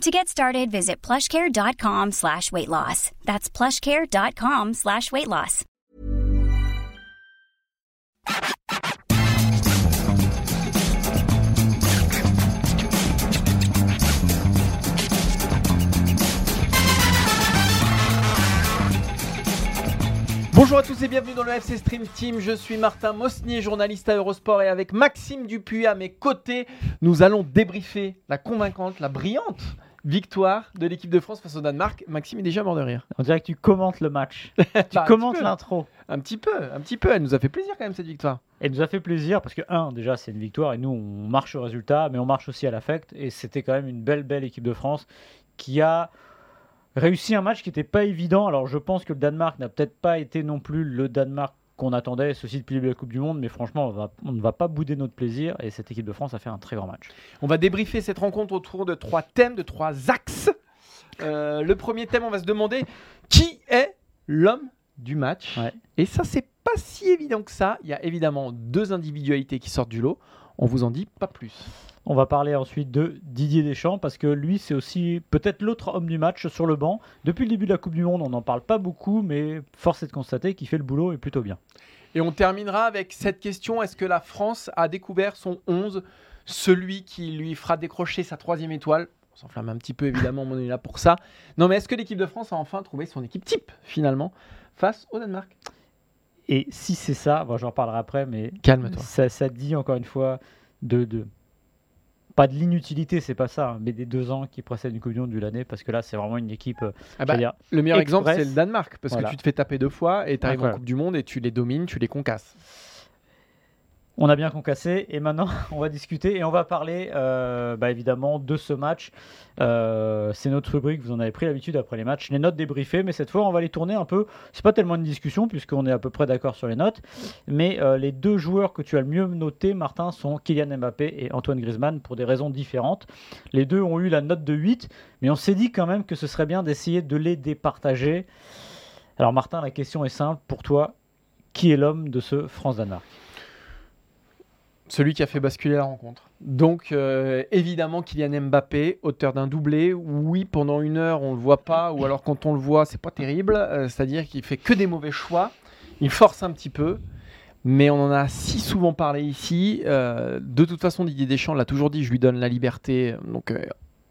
To get started, visit plushcare.com slash weight loss. That's plushcare.com slash weight loss. Bonjour à tous et bienvenue dans le FC Stream Team. Je suis Martin Mosnier, journaliste à Eurosport et avec Maxime Dupuis à mes côtés, nous allons débriefer la convaincante, la brillante victoire de l'équipe de France face au Danemark. Maxime est déjà mort de rire. On dirait que tu commentes le match. tu Bah, un commentes l'intro. Un petit peu, un petit peu. Elle nous a fait plaisir quand même cette victoire. Elle nous a fait plaisir parce que, un, déjà, c'est une victoire et nous, on marche au résultat, mais on marche aussi à l'affect. Et c'était quand même une belle, belle équipe de France qui a réussi un match qui n'était pas évident. Alors, je pense que le Danemark n'a peut-être pas été non plus le Danemark qu'on attendait, ceci depuis la Coupe du Monde, mais franchement, on, va- on ne va pas bouder notre plaisir et cette équipe de France a fait un très grand match. On va débriefer cette rencontre autour de trois thèmes, de trois axes. Euh, le premier thème, on va se demander qui est l'homme du match? Ouais. Et ça, c'est pas si évident que ça. Il y a évidemment deux individualités qui sortent du lot. On vous en dit pas plus. On va parler ensuite de Didier Deschamps parce que lui, c'est aussi peut-être l'autre homme du match sur le banc. Depuis le début de la Coupe du Monde, on n'en parle pas beaucoup, mais force est de constater qu'il fait le boulot et plutôt bien. Et on terminera avec cette question est-ce que la France a découvert son 11 Celui qui lui fera décrocher sa troisième étoile? On s'enflamme un petit peu, évidemment, on est là pour ça. Non, mais est-ce que l'équipe de France a enfin trouvé son équipe type, finalement, face au Danemark? Et si c'est ça, bon, j'en parlerai après, mais Calme-toi. ça, ça dit encore une fois de, de- pas de l'inutilité, c'est pas ça, hein, mais des deux ans qui précèdent une Coupe du Monde de l'année, parce que là, c'est vraiment une équipe. euh, Ah bah, dire, le meilleur exemple, c'est le Danemark, parce Voilà. que tu te fais taper deux fois et tu arrives en. Coupe du Monde et tu les domines, tu les concasses. On a bien concassé et maintenant on va discuter et on va parler euh, bah, évidemment de ce match. Euh, c'est notre rubrique, vous en avez pris l'habitude après les matchs, les notes débriefées, mais cette fois on va les tourner un peu. C'est pas tellement une discussion puisqu'on est à peu près d'accord sur les notes, mais euh, les deux joueurs que tu as le mieux notés, Martin, sont Kylian Mbappé et Antoine Griezmann pour des raisons différentes. Les deux ont eu la note de 8, mais on s'est dit quand même que ce serait bien d'essayer de les départager. Alors Martin, la question est simple pour toi. Qui est l'homme de ce France-Danemark? Celui qui a fait basculer la rencontre. Donc, euh, évidemment, Kylian Mbappé, auteur d'un doublé. Oui, pendant une heure, on le voit pas, ou alors quand on le voit, c'est pas terrible. Euh, C'est-à-dire qu'il fait que des mauvais choix. Il force un petit peu. Mais on en a si souvent parlé ici. Euh, de toute façon, Didier Deschamps l'a toujours dit je lui donne la liberté. Donc, euh,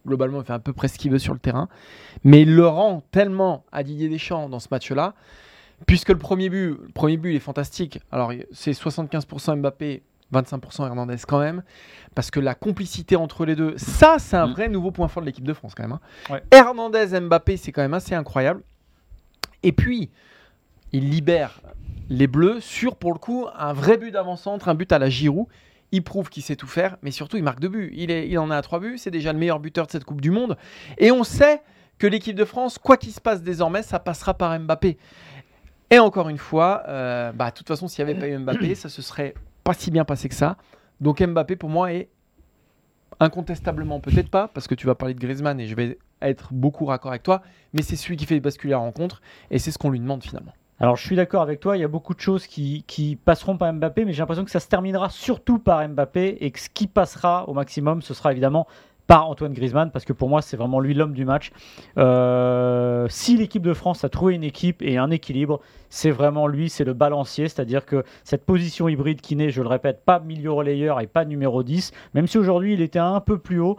globalement, il fait à peu près ce qu'il veut sur le terrain. Mais il le rend tellement à Didier Deschamps dans ce match-là. Puisque le premier but, le premier but, il est fantastique. Alors, c'est 75% Mbappé, 25% Hernandez quand même, parce que la complicité entre les deux, ça c'est un Mm. vrai nouveau point fort de l'équipe de France quand même. hein. Ouais. Hernandez, Mbappé, c'est quand même assez incroyable. Et puis, il libère les Bleus sur, pour le coup, un vrai but d'avant-centre, un but à la Giroud. Il prouve qu'il sait tout faire, mais surtout il marque deux buts. Il, est, il en a à trois buts, c'est déjà le meilleur buteur de cette Coupe du Monde. Et on sait que l'équipe de France, quoi qu'il se passe désormais, ça passera par Mbappé. Et encore une fois, euh, bah, de toute façon, s'il n'y avait pas eu Mbappé, ça se serait pas si bien passé que ça. Donc Mbappé, pour moi, est incontestablement, peut-être pas, parce que tu vas parler de Griezmann et je vais être beaucoup raccord avec toi, mais c'est celui qui fait basculer la rencontre et c'est ce qu'on lui demande finalement. Alors je suis d'accord avec toi, il y a beaucoup de choses qui, qui passeront par Mbappé, mais j'ai l'impression que ça se terminera surtout par Mbappé et que ce qui passera au maximum, ce sera évidemment par Antoine Griezmann, parce que pour moi c'est vraiment lui l'homme du match. Euh, si l'équipe de France a trouvé une équipe et un équilibre, c'est vraiment lui, c'est le balancier, c'est-à-dire que cette position hybride qui n'est, je le répète, pas milieu relayeur et pas numéro 10, même si aujourd'hui il était un peu plus haut,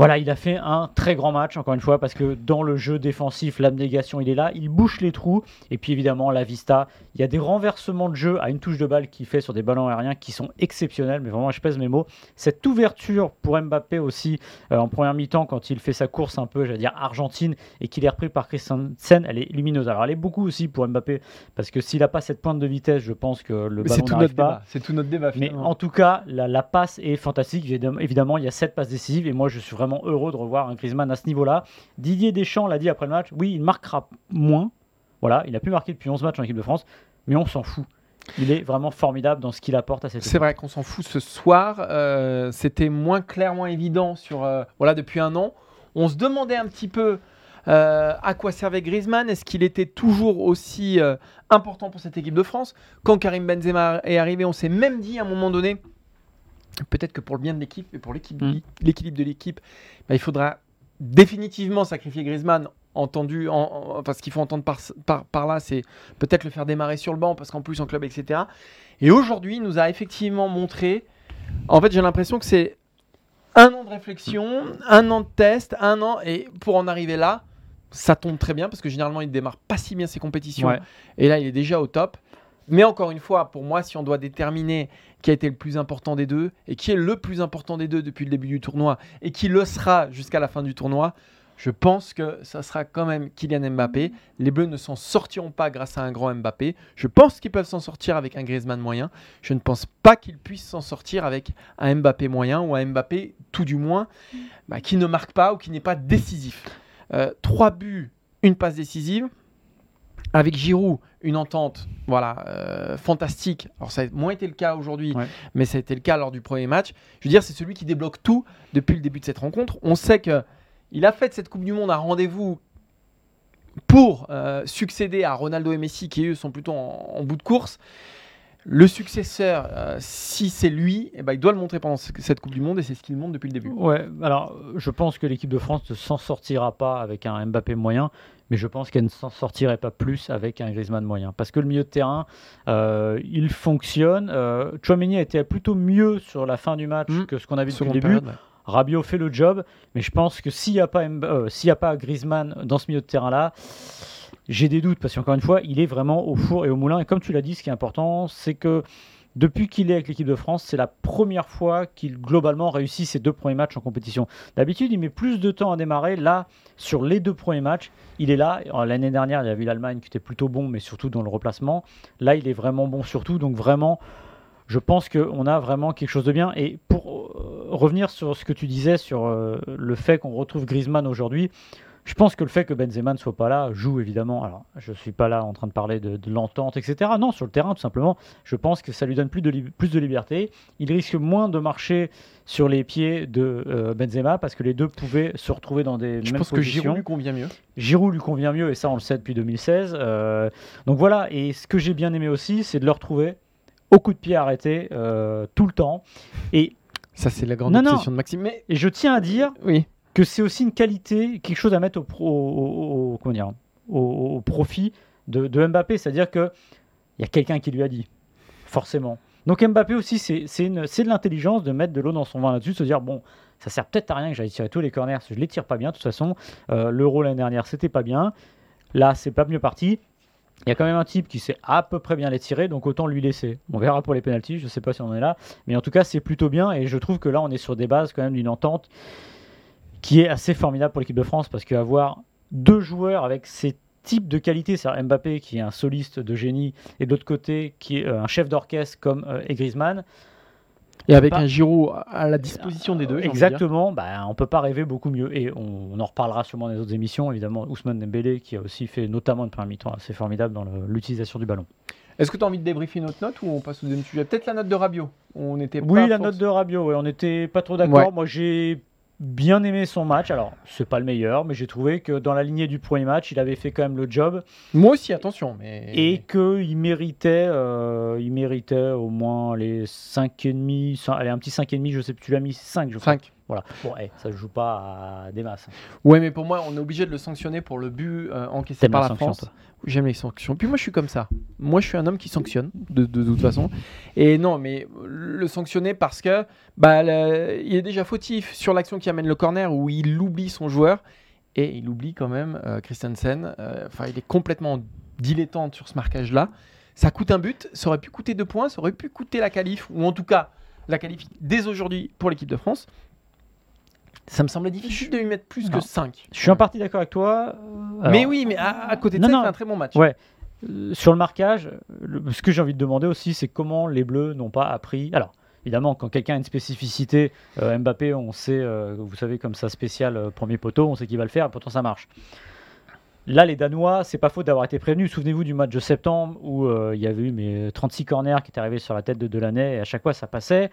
voilà, il a fait un très grand match, encore une fois, parce que dans le jeu défensif, l'abnégation, il est là, il bouche les trous, et puis évidemment, la vista, il y a des renversements de jeu à une touche de balle qu'il fait sur des ballons aériens qui sont exceptionnels, mais vraiment, je pèse mes mots. Cette ouverture pour Mbappé aussi, euh, en première mi-temps, quand il fait sa course un peu, j'allais dire, argentine, et qu'il est repris par Christensen, elle est lumineuse. Alors, elle est beaucoup aussi pour Mbappé, parce que s'il n'a pas cette pointe de vitesse, je pense que le Mais ballon tout n'arrive pas. C'est tout notre débat Mais en tout cas, la, la passe est fantastique. Évidemment, évidemment, il y a sept passes décisives et moi, je suis vraiment heureux de revoir un Griezmann à ce niveau-là. Didier Deschamps l'a dit après le match oui, il marquera moins, Voilà, il n'a plus marqué depuis 11 matchs en équipe de France, mais on s'en fout. Il est vraiment formidable dans ce qu'il apporte à cette C'est vrai qu'on s'en fout ce soir. euh, C'était moins clair, moins évident sur euh, voilà depuis un an. On se demandait un petit peu euh, à quoi servait Griezmann. Est-ce qu'il était toujours aussi euh, important pour cette équipe de France? Quand Karim Benzema est arrivé, on s'est même dit à un moment donné, peut-être que pour le bien de l'équipe et pour l'équipe- Mm. l'équilibre de l'équipe, bah, il faudra définitivement sacrifier Griezmann. Entendu, en, en- enfin, ce qu'il faut entendre par, par, par là, c'est peut-être le faire démarrer sur le banc parce qu'en plus en club, etc. Et aujourd'hui, il nous a effectivement montré. En fait, j'ai l'impression que c'est un an de réflexion, un an de test, un an. Et pour en arriver là, ça tombe très bien parce que généralement, il démarre pas si bien ses compétitions. Ouais. Et là, il est déjà au top. Mais encore une fois, pour moi, si on doit déterminer qui a été le plus important des deux et qui est le plus important des deux depuis le début du tournoi et qui le sera jusqu'à la fin du tournoi, je pense que ça sera quand même Kylian Mbappé. Les Bleus ne s'en sortiront pas grâce à un grand Mbappé. Je pense qu'ils peuvent s'en sortir avec un Griezmann moyen. Je ne pense pas qu'ils puissent s'en sortir avec un Mbappé moyen ou un Mbappé, tout du moins, bah, qui ne marque pas ou qui n'est pas décisif. Euh, trois buts, une passe décisive. Avec Giroud, une entente voilà, euh, fantastique. Alors ça a moins été le cas aujourd'hui, Ouais. mais ça a été le cas lors du premier match. Je veux dire, c'est celui qui débloque tout depuis le début de cette rencontre. On sait que il a fait cette Coupe du Monde un rendez-vous pour euh, succéder à Ronaldo et Messi, qui eux sont plutôt en, en bout de course. Le successeur, euh, si c'est lui, eh ben, il doit le montrer pendant ce- cette Coupe du Monde et c'est ce qu'il montre depuis le début. Ouais, alors euh, je pense que l'équipe de France ne s'en sortira pas avec un Mbappé moyen, mais je pense qu'elle ne s'en sortirait pas plus avec un Griezmann moyen. Parce que le milieu de terrain, euh, il fonctionne. Euh, Chouameni a été plutôt mieux sur la fin du match Mm. que ce qu'on a vu depuis le début. période, ouais. Rabiot fait le job, mais je pense que s'il n'y a, pas Mb- euh, s'il y a pas Griezmann dans ce milieu de terrain-là, j'ai des doutes, parce qu'encore une fois, il est vraiment au four et au moulin. Et comme tu l'as dit, ce qui est important, c'est que depuis qu'il est avec l'équipe de France, c'est la première fois qu'il globalement réussit ses deux premiers matchs en compétition. D'habitude, il met plus de temps à démarrer. Là, sur les deux premiers matchs, il est là. L'année dernière, il y avait l'Allemagne qui était plutôt bon, mais surtout dans le replacement. Là, il est vraiment bon surtout. Donc vraiment, je pense qu'on a vraiment quelque chose de bien. Et pour euh, revenir sur ce que tu disais sur euh, le fait qu'on retrouve Griezmann aujourd'hui, je pense que le fait que Benzema ne soit pas là joue évidemment. Alors, je ne suis pas là en train de parler de, de l'entente, etc. Non, sur le terrain, tout simplement, je pense que ça lui donne plus de, plus de liberté. Il risque moins de marcher sur les pieds de euh, Benzema parce que les deux pouvaient se retrouver dans des Je mêmes pense que. Giroud lui convient mieux. Giroud lui convient mieux et ça on le sait depuis 2016. Euh, donc voilà, et ce que j'ai bien aimé aussi, c'est de le retrouver au coup de pied arrêté euh, tout le temps. Et, Ça, c'est la grande Non, non. obsession de Maxime. Mais et je tiens à dire oui, que c'est aussi une qualité, quelque chose à mettre au, profit de, Mbappé. C'est-à-dire qu'il y a quelqu'un qui lui a dit, forcément. Donc Mbappé aussi, c'est de l'intelligence de mettre de l'eau dans son vin là-dessus, de se dire, bon, ça sert peut-être à rien que j'aille tirer tous les corners, je les tire pas bien, de toute façon. Euh, L'Euro l'année dernière, c'était pas bien. Là, c'est pas mieux parti. Il y a quand même un type qui sait à peu près bien les tirer, donc autant lui laisser. On verra pour les pénalties, je sais pas si on en est là, mais en tout cas, c'est plutôt bien, et je trouve que là, on est sur des bases quand même d'une entente qui est assez formidable pour l'équipe de France parce qu'avoir deux joueurs avec ces types de qualités, c'est-à-dire Mbappé qui est un soliste de génie et de l'autre côté qui est euh, un chef d'orchestre comme euh, et Griezmann, et avec Pas- un Giroud à la disposition des deux. exactement, bah, on peut pas rêver beaucoup mieux et on, on en reparlera sûrement dans les autres émissions, évidemment Ousmane Dembélé qui a aussi fait notamment une première mi-temps assez formidable dans l'utilisation du ballon. Est-ce que tu as envie de débriefer notre note ou on passe au deuxième sujet? Peut-être la note de Rabiot. On était Oui, pas la note de Rabiot, ouais, on n'était pas trop d'accord. Ouais. Moi, j'ai bien aimé son match. Alors, c'est pas le meilleur, mais j'ai trouvé que dans la lignée du premier match, il avait fait quand même le job Moi aussi, attention. Mais... et qu'il méritait, euh, il méritait au moins les 5,5. cin- Allez, un petit 5,5, je sais plus, tu l'as mis 5, je crois. 5. Voilà. Bon, eh, ça se joue pas à des masses. Ouais, mais pour moi, on est obligé de le sanctionner pour le but euh, encaissé par la France. J'aime les sanctions. Puis moi, je suis comme ça. Moi, je suis un homme qui sanctionne, de, de, toute façon. Et non, mais le sanctionner parce que bah, le- il est déjà fautif sur l'action qui amène le corner où il oublie son joueur. Et il oublie quand même euh, Christensen. Euh, Enfin, il est complètement dilettante sur ce marquage-là. Ça coûte un but. Ça aurait pu coûter deux points. Ça aurait pu coûter la qualif. Ou en tout cas, la qualif dès aujourd'hui pour l'équipe de France. Ça me semblait difficile de lui mettre plus Non. que 5. Je suis en partie d'accord avec toi. mais Alors, oui, mais à, à côté de Non, ça, il non. fait un très bon match. Ouais. Euh, sur le marquage, le- ce que j'ai envie de demander aussi, c'est comment les Bleus n'ont pas appris. Alors, évidemment, quand quelqu'un a une spécificité, euh, Mbappé, on sait, euh, vous savez, comme ça spécial euh, premier poteau, on sait qu'il va le faire, et pourtant ça marche. Là, les Danois, c'est pas faute d'avoir été prévenus. Souvenez-vous du match de septembre où euh, il y avait eu mes 36 corners qui étaient arrivés sur la tête de Delaney et à chaque fois ça passait.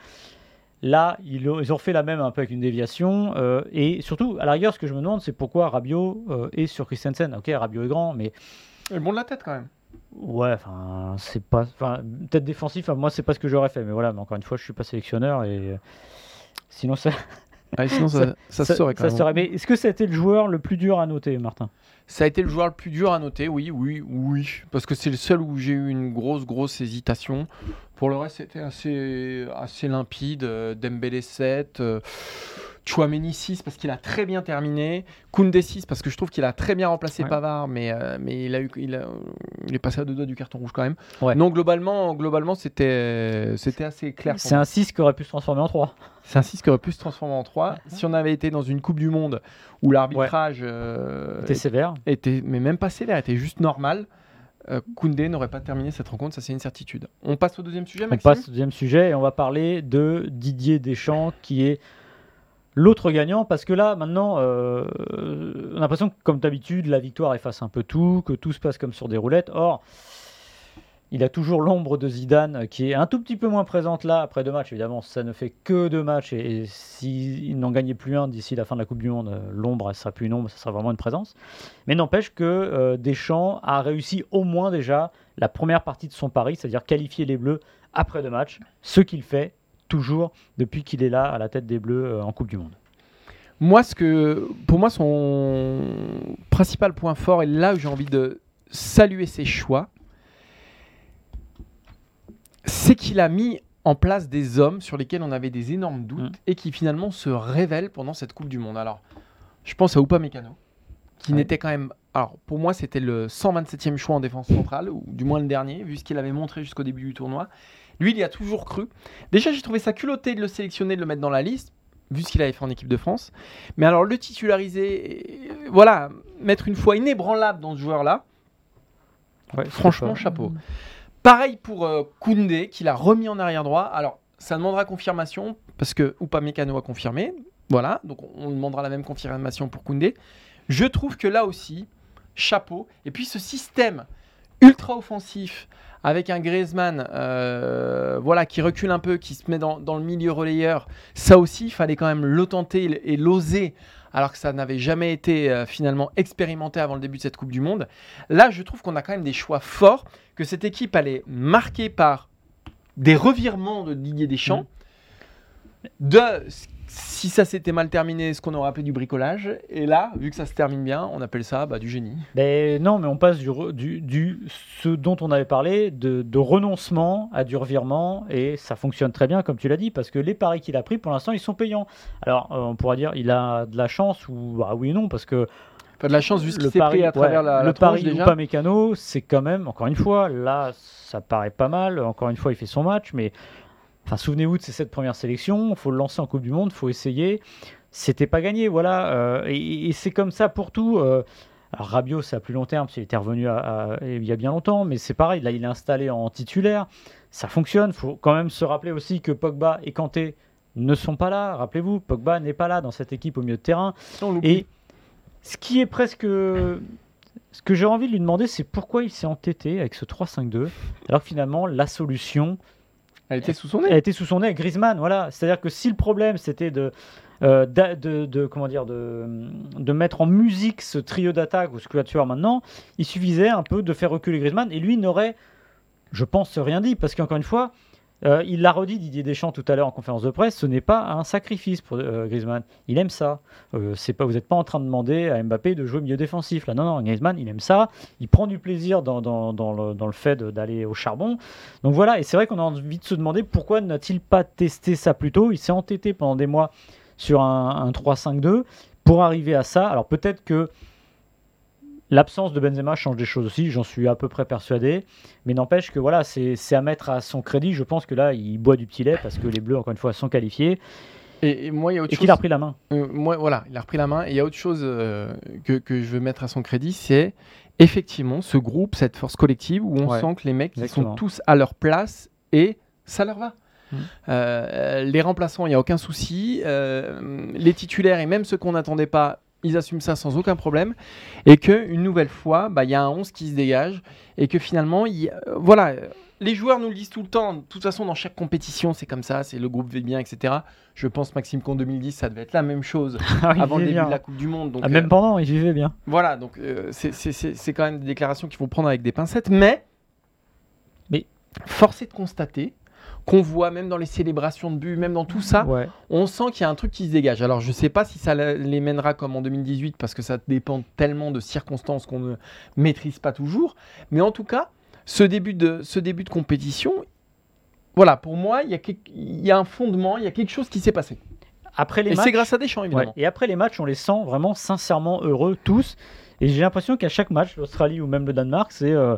Là, ils, ont- fait la même un peu avec une déviation. euh, et surtout, à la rigueur, ce que je me demande, c'est pourquoi Rabiot euh, est sur Christensen. Ok, Rabiot est grand, mais bon de la tête quand même. ouais, enfin, c'est pas. Enfin, peut-être défensif, moi, c'est pas ce que j'aurais fait. Mais voilà, mais encore une fois, je suis pas sélectionneur et. euh, Sinon, ça, Ah, sinon, ça, ça se saurait quand ça même. serait- Mais est-ce que ça a été le joueur le plus dur à noter, Martin? Ça a été le joueur le plus dur à noter, oui, oui, oui. Parce que c'est le seul où j'ai eu une grosse, grosse hésitation. Pour le reste, c'était assez, assez limpide. Euh, Dembélé 7, euh, Chouameni 6 parce qu'il a très bien terminé. Koundé 6 parce que je trouve qu'il a très bien remplacé Ouais. Pavard, mais, euh, mais il, a eu, il, a- il est passé à deux doigts du carton rouge quand même. Ouais. Non, globalement, globalement c'était c'était assez clair. C'est un 6 qui aurait pu se transformer en 3. c'est un 6 qui aurait pu se transformer en 3. Si on avait été dans une Coupe du Monde où l'arbitrage euh, C'était sévère. était, mais même pas sévère, était juste normal, euh, Koundé n'aurait pas terminé cette rencontre, ça c'est une certitude. On passe au deuxième sujet, On Maxime? passe au deuxième sujet et on va parler de Didier Deschamps qui est l'autre gagnant parce que là maintenant euh, on a l'impression que comme d'habitude la victoire efface un peu tout, que tout se passe comme sur des roulettes. Or il a toujours l'ombre de Zidane qui est un tout petit peu moins présente là après deux matchs. Évidemment ça ne fait que deux matchs et, s'il n'en gagnait plus un d'ici la fin de la Coupe du Monde, euh, l'ombre elle sera plus une ombre, ça sera vraiment une présence. Mais n'empêche que euh, Deschamps a réussi au moins déjà la première partie de son pari, c'est-à-dire qualifier les Bleus après deux matchs, ce qu'il fait toujours depuis qu'il est là à la tête des Bleus euh, en Coupe du Monde. Moi, ce que, pour moi, son principal point fort, et là où j'ai envie de saluer ses choix, c'est qu'il a mis en place des hommes sur lesquels on avait des énormes doutes Mm. et qui finalement se révèlent pendant cette Coupe du Monde. Alors, je pense à Upamecano, qui Ouais. n'était quand même... Alors, pour moi, c'était le 127e choix en défense centrale, ou du moins le dernier, vu ce qu'il avait montré jusqu'au début du tournoi. Lui, il y a toujours cru. Déjà, j'ai trouvé ça culotté de le sélectionner, de le mettre dans la liste, vu ce qu'il avait fait en équipe de France. Mais alors, le titulariser, euh, voilà, mettre une foi inébranlable dans ce joueur-là, franchement, chapeau. Pareil pour euh, Koundé, qu'il a remis en arrière droit. Alors, ça demandera confirmation, parce que Upamecano a confirmé. Voilà, donc on demandera la même confirmation pour Koundé. Je trouve que là aussi, chapeau. Et puis ce système ultra offensif avec un Griezmann euh, voilà, qui recule un peu, qui se met dans, dans le milieu relayeur, ça aussi, il fallait quand même le tenter et l'oser, alors que ça n'avait jamais été euh, finalement expérimenté avant le début de cette Coupe du Monde. Là, je trouve qu'on a quand même des choix forts, que cette équipe elle est marquée par des revirements de Didier Deschamps, de si ça s'était mal terminé, ce qu'on aurait appelé du bricolage, et là, vu que ça se termine bien, on appelle ça bah, du génie. Ben non, mais on passe du, re- du, du- ce dont on avait parlé, de, de renoncement à du revirement, et ça fonctionne très bien, comme tu l'as dit, parce que les paris qu'il a pris, pour l'instant, ils sont payants. Alors, euh, on pourra dire, il a de la chance, ou bah, oui et non, parce que Pas de la chance vu ce le s'est pari, pris à travers ouais, la, le la pari déjà. ou pas mécano, c'est quand même, encore une fois, là, ça paraît pas mal. Encore une fois, il fait son match, mais enfin, souvenez-vous de ces sept premières sélections. Il faut le lancer en Coupe du Monde, il faut essayer. C'était pas gagné, voilà. euh, et et c'est comme ça pour tout. euh, alors Rabiot, c'est à plus long terme, parce qu'il était revenu à- à- il y a bien longtemps, mais c'est pareil, là il est installé en titulaire, ça fonctionne. Il faut quand même se rappeler aussi que Pogba et Kanté ne sont pas là. Rappelez-vous, Pogba n'est pas là dans cette équipe au milieu de terrain. Et ce qui est presque. Ce que j'ai envie de lui demander, c'est pourquoi il s'est entêté avec ce 3-5-2, alors que finalement, la solution, Elle était sous son nez. elle était sous son nez Griezmann. Voilà. C'est-à-dire que si le problème, c'était de. euh, de mettre en musique ce trio d'attaque ou ce quatuor maintenant, il suffisait un peu de faire reculer Griezmann et lui n'aurait, je pense, rien dit parce qu'encore une fois, euh, il l'a redit Didier Deschamps tout à l'heure en conférence de presse, ce n'est pas un sacrifice pour euh, Griezmann. Il aime ça. Euh, c'est pas, vous n'êtes pas en train de demander à Mbappé de jouer au milieu défensif. Non, non, Griezmann, il aime ça. Il prend du plaisir dans, le, fait d'aller au charbon. Donc voilà, et c'est vrai qu'on a envie de se demander pourquoi n'a-t-il pas testé ça plus tôt. Il s'est entêté pendant des mois sur un 3-5-2 pour arriver à ça. Alors peut-être que L'absence de Benzema change des choses aussi, j'en suis à peu près persuadé. Mais n'empêche que voilà, c'est à mettre à son crédit. Je pense que là, il boit du petit lait parce que les Bleus, encore une fois, sont qualifiés Et, et moi, il y a autre et chose. qu'il a repris la main. Euh, moi, voilà, il a repris la main. Et il y a autre chose euh, que, que je veux mettre à son crédit, c'est effectivement ce groupe, cette force collective où on Ouais, sent que les mecs ils sont tous à leur place et ça leur va. Mhm. Euh, les remplaçants, il n'y a aucun souci. Les titulaires et même ceux qu'on n'attendait pas, ils assument ça sans aucun problème, et que une nouvelle fois, bah, il y a un 11 qui se dégage, et que finalement, y euh, voilà, euh, les joueurs nous le disent tout le temps. De toute façon, dans chaque compétition, c'est comme ça, c'est le groupe va bien, etc. Je pense, Maxime, qu'en 2010, ça devait être la même chose Ah, avant le début bien. de la Coupe du Monde. Donc, Ah, euh, même pendant, il vivait bien. voilà, donc euh, c'est quand même des déclarations qu'il faut prendre avec des pincettes, mais, Mais- force est de constater qu'on voit même dans les célébrations de buts, même dans tout ça, Ouais. on sent qu'il y a un truc qui se dégage. Alors je sais pas si ça les mènera comme en 2018 parce que ça dépend tellement de circonstances qu'on ne maîtrise pas toujours, mais en tout cas, ce début de, ce début de compétition, voilà, pour moi, il y, a quelque- il y a un fondement, il y a quelque chose qui s'est passé. Après les Et c'est grâce à Deschamps, évidemment. Ouais. Et après les matchs, on les sent vraiment sincèrement heureux tous. Et j'ai l'impression qu'à chaque match, l'Australie ou même le Danemark, c'est. euh,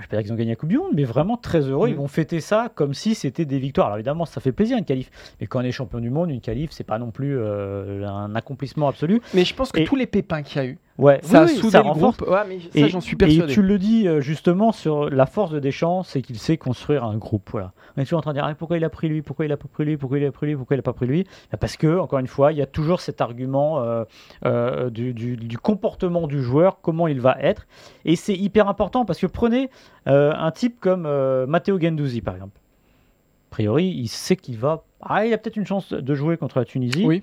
je ne vais pas dire qu'ils ont gagné la Coupe du Monde, mais vraiment très heureux. Ils vont fêter ça comme si c'était des victoires. Alors évidemment, ça fait plaisir une qualif. Mais quand on est champion du monde, une qualif, c'est pas non plus euh, un accomplissement absolu. Mais je pense que Et- tous les pépins qu'il y a eu, Ouais, ça oui, oui, soudé ça le groupe. Ouais, mais ça, Et, j'en suis et persuadé. tu le dis euh, justement sur la force de Deschamps, c'est qu'il sait construire un groupe. Voilà. On est toujours en train de dire ah, pourquoi il a pris lui, pourquoi il a pas pris lui, pourquoi il a pris lui, pourquoi il a pas pris lui? Bah, Parce que encore une fois, il y a toujours cet argument euh, euh, du, du- du comportement du joueur, comment il va être, et c'est hyper important parce que prenez euh, un type comme Matteo Gendouzi par exemple. A priori, il sait qu'il va. Ah, il a peut-être une chance de jouer contre la Tunisie. Oui.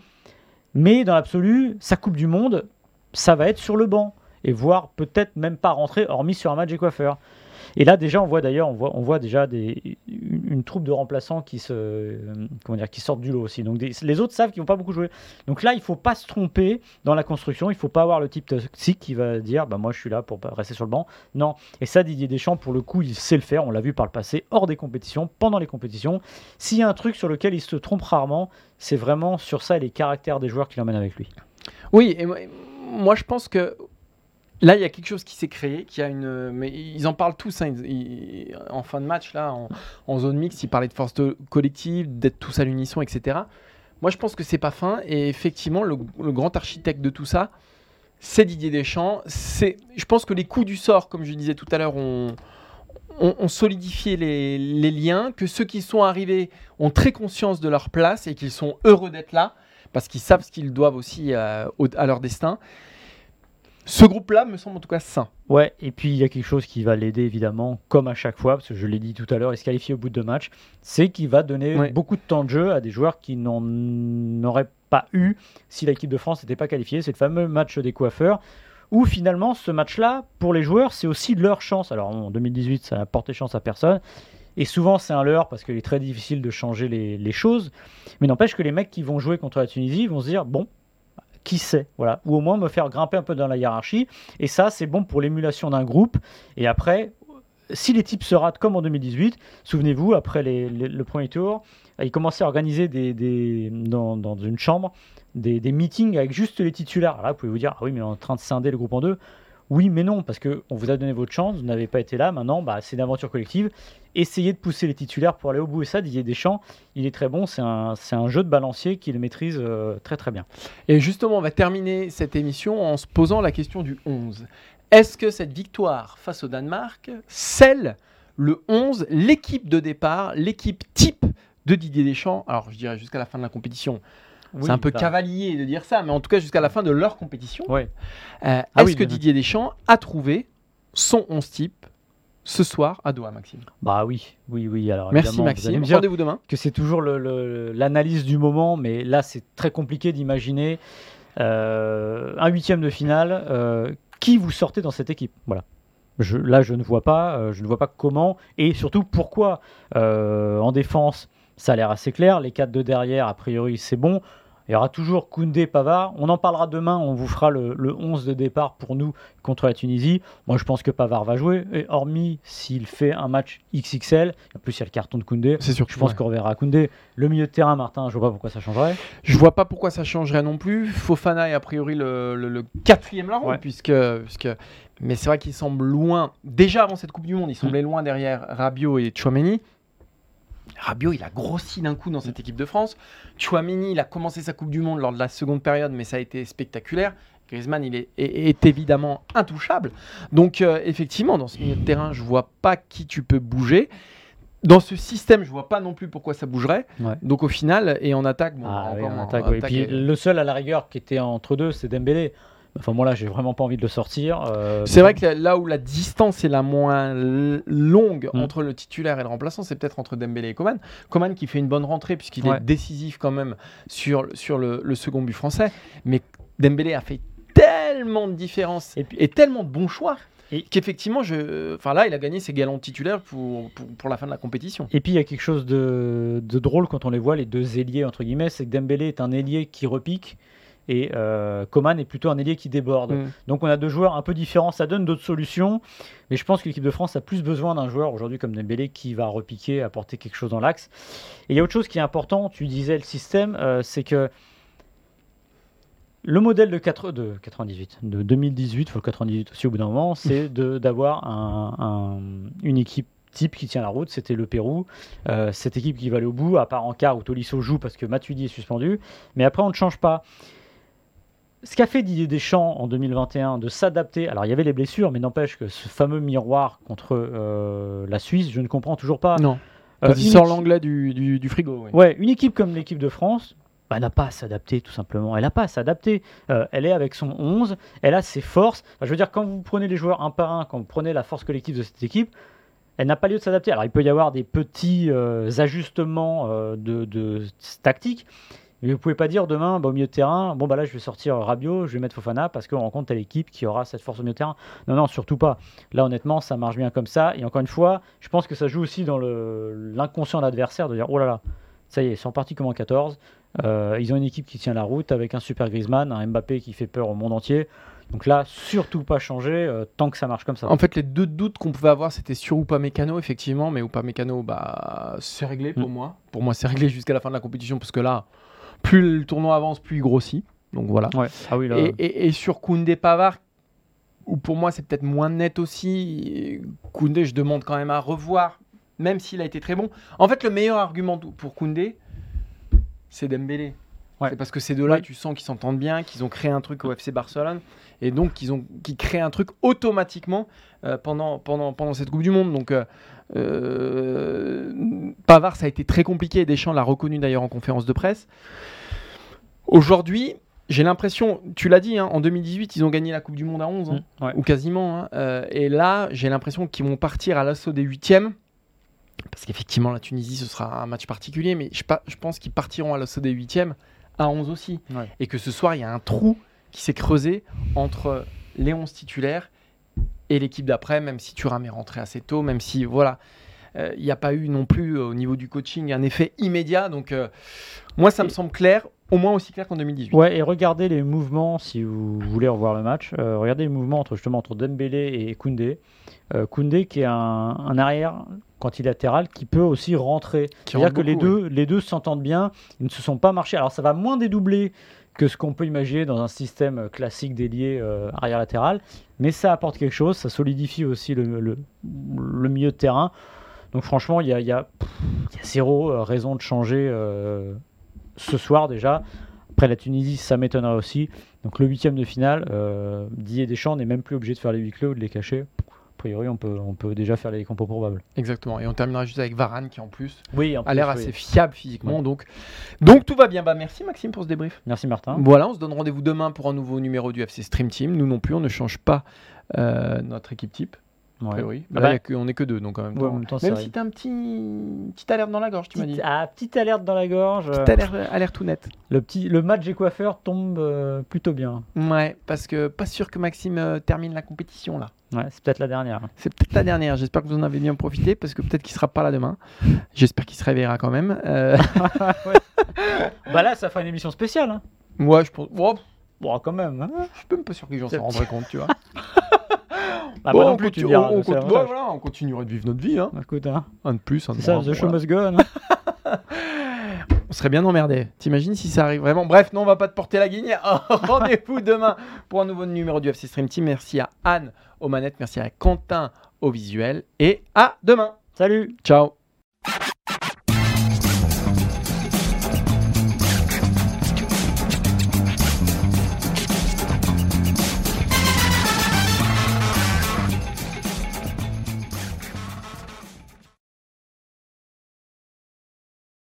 Mais dans l'absolu, sa Coupe du Monde, ça va être sur le banc. Et voire peut-être même pas rentrer, hormis sur un match des. Et là, déjà, on voit d'ailleurs, on voit, on voit déjà une, troupe de remplaçants qui, se, euh, comment dire, qui sortent du lot aussi. Donc les autres savent qu'ils vont pas beaucoup jouer. Donc là, il faut pas se tromper dans la construction. Il faut pas avoir le type toxique qui va dire bah, Moi, je suis là pour rester sur le banc. Non. Et ça, Didier Deschamps, pour le coup, il sait le faire. On l'a vu par le passé, hors des compétitions, pendant les compétitions. S'il y a un truc sur lequel il se trompe rarement, c'est vraiment sur ça et les caractères des joueurs qu'il emmène avec lui. Oui, et moi, moi, je pense que là il y a quelque chose qui s'est créé, qui a une, mais ils en parlent tous hein, en fin de match là, en, zone mixte, ils parlaient de force collective, d'être tous à l'unisson, etc. Moi je pense que c'est pas fin et effectivement le, grand architecte de tout ça, c'est Didier Deschamps. C'est, je pense que les coups du sort, comme je disais tout à l'heure, ont, solidifié les liens, que ceux qui sont arrivés ont très conscience de leur place et qu'ils sont heureux d'être là parce qu'ils savent ce qu'ils doivent aussi euh, à leur destin. Ce groupe-là me semble en tout cas sain. Ouais, et puis il y a quelque chose qui va l'aider évidemment, comme à chaque fois, parce que je l'ai dit tout à l'heure, il se qualifie au bout de deux matchs, c'est qu'il va donner Ouais. beaucoup de temps de jeu à des joueurs qui n'en auraient pas eu si l'équipe de France n'était pas qualifiée. C'est le fameux match des coiffeurs, où finalement ce match-là, pour les joueurs, c'est aussi leur chance. Alors en 2018, ça n'a porté chance à personne. Et souvent, c'est un leurre parce qu'il est très difficile de changer les, choses. Mais n'empêche que les mecs qui vont jouer contre la Tunisie vont se dire bon, qui sait Voilà. Ou au moins me faire grimper un peu dans la hiérarchie. Et ça, c'est bon pour l'émulation d'un groupe. Et après, si les types se ratent comme en 2018, souvenez-vous, après les- le premier tour, ils commençaient à organiser des, dans, une chambre des, des meetings avec juste les titulaires. Là, vous pouvez vous dire, ah oui, mais on est en train de scinder le groupe en deux. Oui, mais non, parce qu'on vous a donné votre chance, vous n'avez pas été là. Maintenant, bah, c'est une aventure collective. Essayez de pousser les titulaires pour aller au bout. Et ça, Didier Deschamps, il est très bon. C'est un, jeu de balancier qu'il maîtrise euh, très très bien. Et justement, on va terminer cette émission en se posant la question du 11. Est-ce que cette victoire face au Danemark scelle le 11, l'équipe de départ, l'équipe type de Didier Deschamps? Alors, je dirais jusqu'à la fin de la compétition. C'est un peu ça- cavalier de dire ça, mais en tout cas jusqu'à la fin de leur compétition. Ouais. Euh, Ah Est-ce oui, que. Didier Deschamps a trouvé son 11 type ce soir à Doha, Maxime? Bah oui, oui, oui. Alors, Merci Maxime. Rendez-vous demain. que c'est toujours l'analyse du moment, mais là, c'est très compliqué d'imaginer euh, un huitième de finale. euh, qui vous sortez dans cette équipe? Voilà. Je, là, je ne vois pas, euh, je ne vois pas comment et surtout pourquoi. En défense, ça a l'air assez clair. Les quatre de derrière, a priori, c'est bon. Il y aura toujours Koundé, Pavard. On en parlera demain. On vous fera le, le 11 de départ pour nous contre la Tunisie. Moi, je pense que Pavard va jouer. Et hormis s'il fait un match XXL, en plus, il y a le carton de Koundé. C'est sûr que Je pense qu'on reverra Koundé. Le milieu de terrain, Martin, je vois pas pourquoi ça changerait. Je vois pas pourquoi ça changerait non plus. Fofana est a priori le, le- le quatrième larron, Ouais. puisque, puisque- mais c'est vrai qu'il semble loin. Déjà avant cette Coupe du Monde, il semblait loin derrière Rabiot et Chouameni. Rabiot, il a grossi d'un coup dans cette équipe de France. Chouameni, il a commencé sa Coupe du Monde lors de la seconde période, mais ça a été spectaculaire. Griezmann, il est, est- est évidemment intouchable. Donc, euh, effectivement, dans ce milieu de terrain, je vois pas qui tu peux bouger. dans ce système, je vois pas non plus pourquoi ça bougerait. Ouais. Donc au final, et en attaque, bon, Ah, oui, en attaque, oui. Et attaque, puis le seul à la rigueur qui était entre deux, c'est Dembélé. Enfin, moi là, j'ai vraiment pas envie de le sortir. euh, C'est vrai que là- où la distance est la moins longue Mm. entre le titulaire et le remplaçant, c'est peut-être entre Dembélé et Coman. Coman qui fait une bonne rentrée puisqu'il Ouais. est décisif quand même sur, sur le, le second but français. Mais Dembélé a fait tellement de différence Et tellement de bons choix Et- qu'effectivement, je... enfin là, il a gagné ses galons titulaires pour, pour, pour la fin de la compétition. Et puis il y a quelque chose de, de drôle quand on les voit, les deux ailiers, entre guillemets, c'est que Dembélé est un ailier qui repique et euh, Coman est plutôt un ailier qui déborde. Mm. Donc on a deux joueurs un peu différents, ça donne d'autres solutions, mais je pense que l'équipe de France a plus besoin d'un joueur aujourd'hui comme Dembélé qui va repiquer, apporter quelque chose dans l'axe. Et il y a autre chose qui est important, tu disais le système, euh, c'est que le modèle de, 4, de 98, de 2018, il faut le 98 aussi au bout d'un moment, c'est d'avoir un- un- une équipe type qui tient la route, c'était le Pérou, euh, cette équipe qui va aller au bout, à part en quart où Tolisso joue parce que Matuidi est suspendu, mais après on ne change pas. Ce qu'a fait Didier Deschamps en 2021 de s'adapter, alors il y avait les blessures, mais n'empêche que ce fameux miroir contre euh, la Suisse, je ne comprends toujours pas. Non. Euh, il sort l'anglais du, du, du frigo. oui. Ouais, une équipe comme l'équipe de France bah, n'a pas à s'adapter tout simplement. Elle n'a pas à s'adapter. Euh, elle est avec son 11, elle a ses forces. Enfin, je veux dire, quand vous prenez les joueurs un par un, quand vous prenez la force collective de cette équipe, elle n'a pas lieu de s'adapter. Alors il peut y avoir des petits euh, ajustements euh, de, de tactique. Mais vous pouvez pas dire demain, bah, au milieu de terrain, bon bah là je vais sortir Rabiot, je vais mettre Fofana parce qu'on rencontre telle équipe qui aura cette force au milieu de terrain. Non, non, surtout pas. Là honnêtement, ça marche bien comme ça. Et encore une fois, je pense que ça joue aussi dans l'inconscient de l'adversaire de dire, oh là là, ça y est, ils sont partis comme en 14. Euh, ils ont une équipe qui tient la route avec un super Griezmann, un Mbappé qui fait peur au monde entier. Donc là, surtout pas changer euh, tant que ça marche comme ça. En fait, les deux doutes qu'on pouvait avoir, c'était sur Upamecano, effectivement, mais Upamecano, bah, c'est réglé pour Mm. moi. Pour moi, c'est réglé jusqu'à la fin de la compétition, parce que là, plus le tournoi avance, plus il grossit. Donc voilà. Ouais. Ah oui, là. Et, et- et sur Koundé Pavard, où pour moi c'est peut-être moins net aussi, Koundé, je demande quand même à revoir, même s'il a été très bon. En fait, le meilleur argument pour Koundé, c'est Dembélé. Ouais. C'est parce que ces deux-là, Oui. tu sens qu'ils s'entendent bien, qu'ils ont créé un truc au FC Barcelone, et donc qu'ils ont qu'ils créent un truc automatiquement euh, pendant, pendant, pendant cette Coupe du Monde. Donc euh, Pavard, ça a été très compliqué, et Deschamps l'a reconnu d'ailleurs en conférence de presse. Aujourd'hui, j'ai l'impression, tu l'as dit, hein, en 2018, ils ont gagné la Coupe du Monde à 11, hein, Mm, ouais. ou quasiment. hein, euh, et là, j'ai l'impression qu'ils vont partir à l'assaut des huitièmes. Parce qu'effectivement, la Tunisie, ce sera un match particulier, mais je, pense qu'ils partiront à l'assaut des huitièmes à 11 aussi. Ouais. Et que ce soir, il y a un trou qui s'est creusé entre les 11 titulaires et l'équipe d'après, même si Thuram est rentré assez tôt, même si, voilà, euh, il n'y a pas eu non plus, euh, au niveau du coaching, un effet immédiat. Donc, euh, moi, ça me semble clair, au moins aussi clair qu'en 2018. Ouais, et regardez les mouvements si vous voulez revoir le match. Euh, regardez les mouvements entre justement entre Dembélé et Koundé. Euh, Koundé qui est un, un arrière quantilatéral qui peut aussi rentrer. C'est-à-dire que les deux, les deux s'entendent bien. Ils ne se sont pas marchés. Alors ça va moins dédoubler que ce qu'on peut imaginer dans un système classique délié euh, arrière latéral, mais ça apporte quelque chose. Ça solidifie aussi le, milieu de terrain. Donc franchement, il y a, y zéro euh, raison de changer euh, ce soir déjà. Après la Tunisie, ça m'étonnerait aussi. Donc le huitième de finale, euh, Didier Deschamps n'est même plus obligé de faire les huis clos ou de les cacher. A priori, on peut, on peut déjà faire les compos probables. Exactement. Et on terminera juste avec Varane qui, en plus, Oui, a l'air assez fiable physiquement. Ouais. Donc, donc tout va bien. Bah, merci Maxime pour ce débrief. Merci Martin. Voilà, on se donne rendez-vous demain pour un nouveau numéro du FC Stream Team. Nous non plus, on ne change pas euh, notre équipe type. A Ouais. priori. Ah Là, bah, il y a que- on n'est que deux, donc en même Ouais, en même temps, même c'est si vrai. tu as un petit, petite alerte dans la gorge, tu m'as dit. Ah, petite alerte dans la gorge. Petite alerte, alerte tout net. Le, petit, le match des coiffeurs tombe euh, plutôt bien. Ouais, parce que pas sûr que Maxime euh, termine la compétition là. Ouais, c'est peut-être la dernière. C'est peut-être la dernière. J'espère que vous en avez bien profité parce que peut-être qu'il sera pas là demain. J'espère qu'il se réveillera quand même. Euh, bah là, ça fera une émission spéciale. Hein. moi, je pense. Bon, Bon, quand même. hein. je suis même pas sûr que les gens s'en rendraient compte, tu vois. Bon, moi non on plus, tu continue- diras. on, c'est continue- l'avantage. ouais, voilà, on continuerait de vivre notre vie. Hein. Écoute, hein, Un de plus, un de c'est ça, moins, the show must go on. On serait bien emmerdé. T'imagines si ça arrive vraiment Bref, non, on va pas te porter la guignée. Rendez-vous demain pour un nouveau numéro du FC Stream Team. Merci à Anne aux manettes, merci à Quentin au visuel et à demain. Salut Ciao.